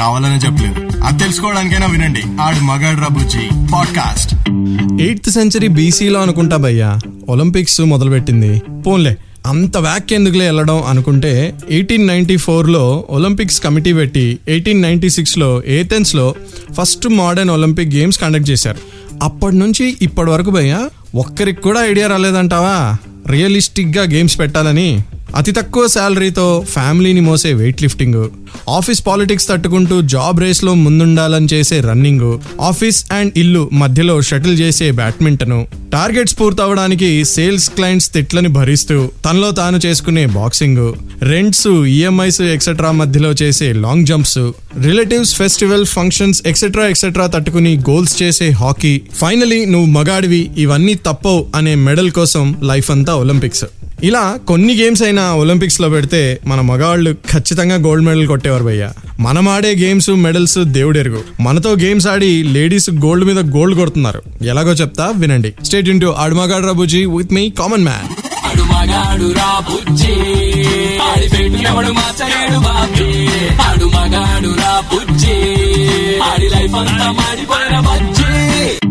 కావాలనే చెప్పలేదు. అది తెలుసుకోవడానికైనా వినండి. ఆడు మగాడు రబుజీ పాడ్కాస్ట్. ఎయిత్ సెంచరీ బీసీలో అనుకుంటా భయ్యా. ఒలింపిక్స్ మొదలుపెట్టింది. పోన్లే అంత వ్యాక్ ఎందుకులే వెళ్ళడం అనుకుంటే ఎయిటీన్ నైన్టీ ఫోర్లో ఒలింపిక్స్ కమిటీ పెట్టి ఎయిటీన్ నైన్టీ సిక్స్లో ఏథెన్స్లో first modern Olympic games conduct చేశారు. అప్పటి నుంచి ఇప్పటి వరకు భయ్యా ఒక్కరికి కూడా ఐడియా రాలేదంటావా? రియలిస్టిక్గా గేమ్స్ పెట్టాలని. అతి తక్కువ శాలరీతో ఫ్యామిలీని మోసే వెయిట్ లిఫ్టింగ్ ఆఫీస్ పాలిటిక్స్ తట్టుకుంటూ జాబ్ రేస్లో ముందుండాలని చేసే రన్నింగ్. ఆఫీస్ అండ్ ఇల్లు మధ్యలో షటిల్ చేసే బ్యాడ్మింటన్. టార్గెట్స్ పూర్తవడానికి సేల్స్ క్లయింట్స్ తిట్లని భరిస్తూ తనలో తాను చేసుకునే బాక్సింగ్. రెంట్స్ ఈఎంఐస్ ఎక్సెట్రా మధ్యలో చేసే long jumps. Relatives festival functions etcetera etcetera తట్టుకుని గోల్స్ చేసే హాకీ. ఫైనలీ నువ్వు మగాడివి ఇవన్నీ తప్పవు అనే మెడల్ కోసం లైఫ్ అంతా ఒలింపిక్స్. ఇలా కొన్ని గేమ్స్ అయినా ఒలింపిక్స్లో పెడితే మన మగవాళ్ళు ఖచ్చితంగా గోల్డ్ మెడల్ కొట్టేవారు భయ్య. మనం ఆడే గేమ్స్ మెడల్స్ దేవుడెరుగు మనతో గేమ్స్ ఆడి లేడీస్ గోల్డ్ మీద గోల్డ్ కొడుతున్నారు. ఎలాగో చెప్తా వినండి. స్టేట్ ఇంటూ అడుమగాడు రాబుజీ విత్ మీ కామన్ మ్యాన్ ఆడి బాబీ. ఆడి లైఫ్ అంతా మాడిపోయిన బజ్జి.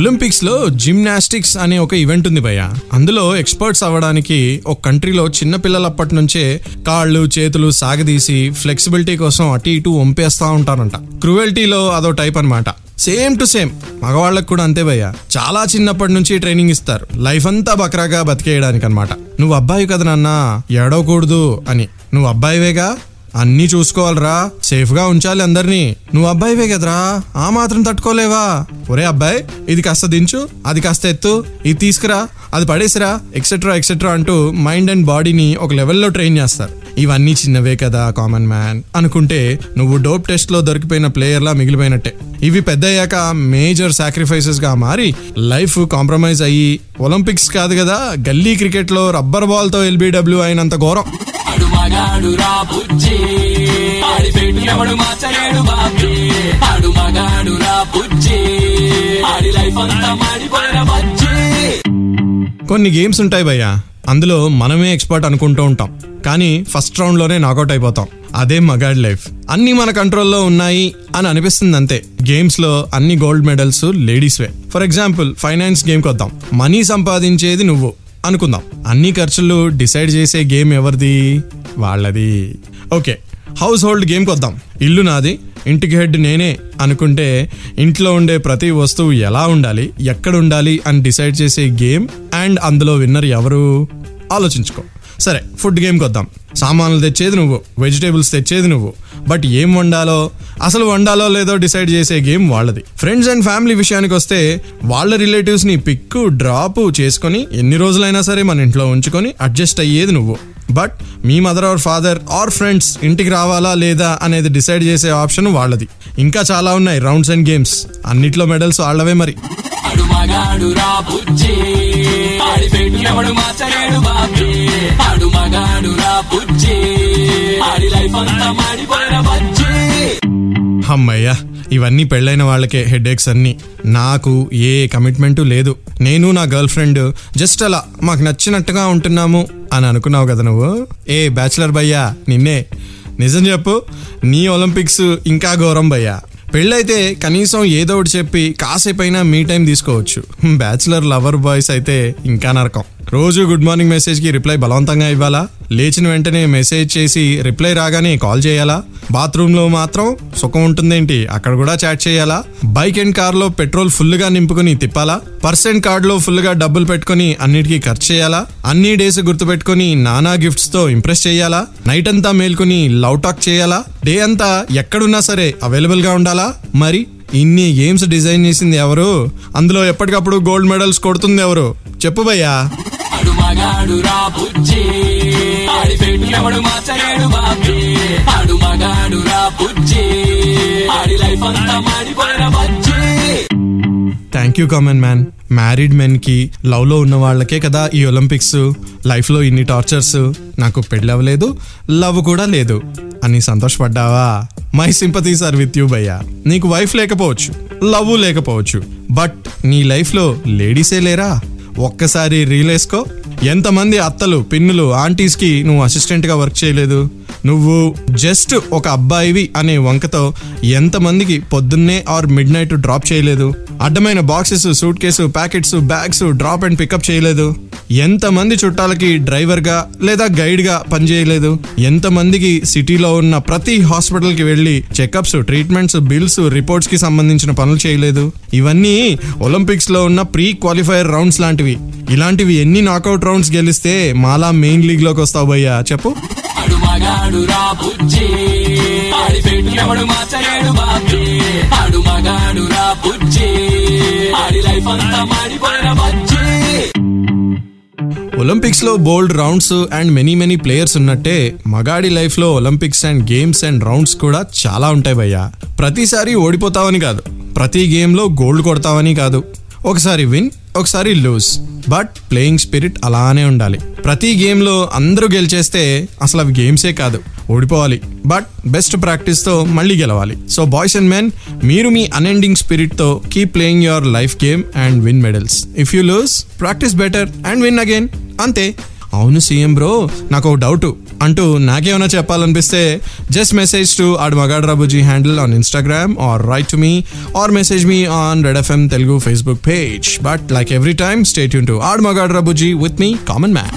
ఒలింపిక్స్లో జిమ్నాస్టిక్స్ అనే ఒక ఈవెంట్ ఉంది భయ్య. అందులో ఎక్స్పర్ట్స్ అవ్వడానికి ఒక కంట్రీలో చిన్న పిల్లలప్పటి నుంచే కాళ్ళు చేతులు సాగదీసి ఫ్లెక్సిబిలిటీ కోసం అటు ఇటు వంపేస్తా ఉంటారంట. క్రువెల్టీలో అదో టైప్ అన్నమాట. Same to same. మగవాళ్ళకు కూడా అంతే భయ్య. చాలా చిన్నప్పటి నుంచి ట్రైనింగ్ ఇస్తారు. లైఫ్ అంతా బక్రాగా బతికేయడానికి అనమాట నువ్వు అబ్బాయి కదా నాన్న ఏడవకూడదు అని. నువ్వు అబ్బాయివేగా? అన్నీ చూసుకోవాలిరా. సేఫ్గా ఉంచాలి అందరినీ. నువ్వు అబ్బాయివే కదరా. ఆ మాత్రం తట్టుకోలేవా? ఒరే అబ్బాయి ఇది కాస్త దించు అది కాస్త ఎత్తు ఇది తీసుకురా అది పడేసిరా ఎక్సెట్రా ఎక్సెట్రా అంటూ మైండ్ అండ్ బాడీని ఒక లెవెల్లో ట్రైన్ చేస్తారు. ఇవన్నీ చిన్నవే కదా కామన్ మ్యాన్ అనుకుంటే నువ్వు డోప్ టెస్ట్లో దొరికిపోయిన ప్లేయర్లా మిగిలిపోయినట్టే. ఇవి పెద్ద అయ్యాక మేజర్ సాక్రిఫైసెస్గా మారి లైఫ్ కాంప్రమైజ్ అయ్యి ఒలింపిక్స్ కాదు కదా గల్లీ క్రికెట్లో రబ్బర్ బాల్తో ఎల్బిడబ్ల్యూ అయినంత ఘోరం. ఆడి లైఫ్ అంతా మాడిపోయిన కొన్ని గేమ్స్ ఉంటాయి భయ్య. అందులో మనమే ఎక్స్పర్ట్ అనుకుంటూ ఉంటాం. కానీ ఫస్ట్ రౌండ్లోనే నాకౌట్ అయిపోతాం. అదే మగాడ్ లైఫ్ అన్ని మన కంట్రోల్లో ఉన్నాయి అని అనిపిస్తుంది అంతే. గేమ్స్లో అన్ని గోల్డ్ మెడల్స్ లేడీస్వే ఫర్ ఎగ్జాంపుల్ ఫైనాన్స్ గేమ్కి వద్దాం మనీ సంపాదించేది నువ్వు అనుకుందాం. అన్ని ఖర్చులు డిసైడ్ చేసే గేమ్ ఎవరిది? వాళ్ళది. ఓకే హౌస్ హోల్డ్ గేమ్కి వద్దాం ఇల్లు నాది ఇంటికి హెడ్ నేనే అనుకుంటే ఇంట్లో ఉండే ప్రతి వస్తువు ఎలా ఉండాలి ఎక్కడ ఉండాలి అని డిసైడ్ చేసే గేమ్ అండ్ అందులో విన్నర్ ఎవరు? ఆలోచించుకో. సరే ఫుడ్ గేమ్కి వద్దాం సామాన్లు తెచ్చేది నువ్వు వెజిటేబుల్స్ తెచ్చేది నువ్వు. బట్ ఏం వండాలో అసలు వండాలో లేదో డిసైడ్ చేసే గేమ్ వాళ్ళది. ఫ్రెండ్స్ అండ్ ఫ్యామిలీ విషయానికి వస్తే వాళ్ళ రిలేటివ్స్ని పిక్ డ్రాప్ చేసుకొని ఎన్ని రోజులైనా సరే మన ఇంట్లో ఉంచుకొని అడ్జస్ట్ అయ్యేది నువ్వు. But me mother or father or friends ఇంటికి రావాలా లేదా అనేది డిసైడ్ చేసే ఆప్షన్ వాళ్ళది. ఇంకా చాలా ఉన్నాయి రౌండ్స్ అండ్ గేమ్స్ అన్నిట్లో మెడల్స్ వాళ్ళవే మరి. ఆడి లైఫ్ అంతా మాడిపోయిన అమ్మయ్యా ఇవన్నీ పెళ్ళైన వాళ్ళకే హెడ్ అన్నీ అన్ని. నాకు ఏ కమిట్మెంటు లేదు. నేను నా గర్ల్ ఫ్రెండ్ జస్ట్ అలా మాకు నచ్చినట్టుగా ఉంటున్నాము అని అనుకున్నావు కదా నువ్వు? ఏ బ్యాచిలర్ భయ్యా నిన్నే. నిజం చెప్పు నీ ఒలింపిక్స్ ఇంకా ఘోరం భయ్యా. పెళ్ళైతే కనీసం ఏదో ఒకటి చెప్పి కాసేపైనా మీ టైం తీసుకోవచ్చు. బ్యాచిలర్ లవర్ బాయ్స్ అయితే ఇంకా నరకం. రోజు గుడ్ మార్నింగ్ మెసేజ్కి రిప్లై బలవంతంగా ఇవ్వాలా? లేచిన వెంటనే మెసేజ్ చేసి రిప్లై రాగానే కాల్ చేయాలా? బాత్రూమ్లో మాత్రం సుఖం ఉంటుందేంటి? అక్కడ కూడా చాట్ చేయాలా? బైక్ అండ్ కార్లో పెట్రోల్ ఫుల్గా నింపుకుని తిప్పాలా? పర్సెంట్ కార్డ్లో ఫుల్గా డబ్బులు పెట్టుకుని అన్నిటికీ ఖర్చు చేయాలా? అన్ని డేస్ గుర్తు పెట్టుకుని నానా గిఫ్ట్స్తో ఇంప్రెస్ చేయాలా? నైట్ అంతా మేల్కొని లవ్ టాక్ చేయాలా? డే అంతా ఎక్కడున్నా సరే అవైలబుల్గా ఉండాలా మరి ఇన్ని గేమ్స్ డిజైన్ చేసింది ఎవరు? అందులో ఎప్పటికప్పుడు గోల్డ్ మెడల్స్ కొడుతుంది ఎవరు? చెప్పు భయ్యా. Thank you common man married మెన్కి లవ్లో ఉన్న వాళ్ళకే కదా ఈ ఒలింపిక్స్ లైఫ్లో ఇన్ని టార్చర్స్ నాకు పెళ్ళి అవ్వలేదు లవ్ కూడా లేదు. అని సంతోషపడ్డావా my sympathies are with you భయ్యా. నీకు వైఫ్ లేకపోవచ్చు లవ్ లేకపోవచ్చు బట్ నీ లైఫ్లో లేడీసే లేరా? ఒక్కసారి రీల్ ఎంతమంది అత్తలు పిన్నులు ఆంటీస్కి నువ్వు అసిస్టెంట్గా వర్క్ చేయలేదు? నువ్వు జస్ట్ ఒక అబ్బాయివి అనే వంకతో ఎంతమందికి పొద్దున్నే ఆర్ మిడ్ నైట్ డ్రాప్ చేయలేదు? అడ్డమైన boxes suitcase packets bags drop and pickup చేయలేదు. ఎంతమంది చుట్టాలకి డ్రైవర్గా లేదా గైడ్గా పనిచేయలేదు? ఎంతమందికి సిటీలో ఉన్న ప్రతి హాస్పిటల్కి వెళ్ళి చెకప్స్ ట్రీట్మెంట్స్ బిల్స్ రిపోర్ట్స్కి సంబంధించిన పనులు చేయలేదు? ఇవన్నీ ఒలింపిక్స్లో ఉన్న ప్రీ క్వాలిఫైర్ రౌండ్స్ లాంటివి. ఇలాంటివి ఎన్ని నాకౌట్ రౌండ్స్ గెలిస్తే మాలా మెయిన్ లీగ్లోకి వస్తావు భయ్యా? చెప్పు. వాడు మగాడు రా బుజ్జి. ఆడి పెట్టు ఎవడు మార్చలేడు బాబీ. ఆడు మగాడు రా బుజ్జి. ఆడి లైఫ్ అంతా మాడిపోయిన బజ్జి. ఒలింపిక్స్లో bold rounds and many many players ఉన్నట్టే మగాడి లైఫ్లో Olympics and games and rounds కూడా చాలా ఉంటాయి భయ్యా. ప్రతిసారి ఓడిపోతావని కాదు ప్రతి గేమ్లో గోల్డ్ కొడతావని కాదు. ఒకసారి విన్ ఒకసారి లూజ్ బట్ ప్లేయింగ్ స్పిరిట్ అలానే ఉండాలి. ప్రతి గేమ్లో అందరూ గెలిచేస్తే అసలు అవి గేమ్సే కాదు ఓడిపోవాలి. బట్ బెస్ట్ ప్రాక్టీస్తో మళ్ళీ గెలవాలి. సో బాయ్స్ అండ్ మెన్ మీరు మీ unending స్పిరిట్తో keep playing your life game and win medals if you lose practice better and win again అంతే. అవును సీఎం బ్రో నాకు ఒక డౌట్ అంటూ నాకేమైనా చెప్పాలనిపిస్తే జస్ట్ మెసేజ్ టు ఆడ్ మగాడ్ రాబుజీ handle on Instagram or write to me or message me on Red FM Telugu Facebook page but like every time stay tuned to add మగాడ్ రాబుజీ విత్ మీ కామన్ మ్యాన్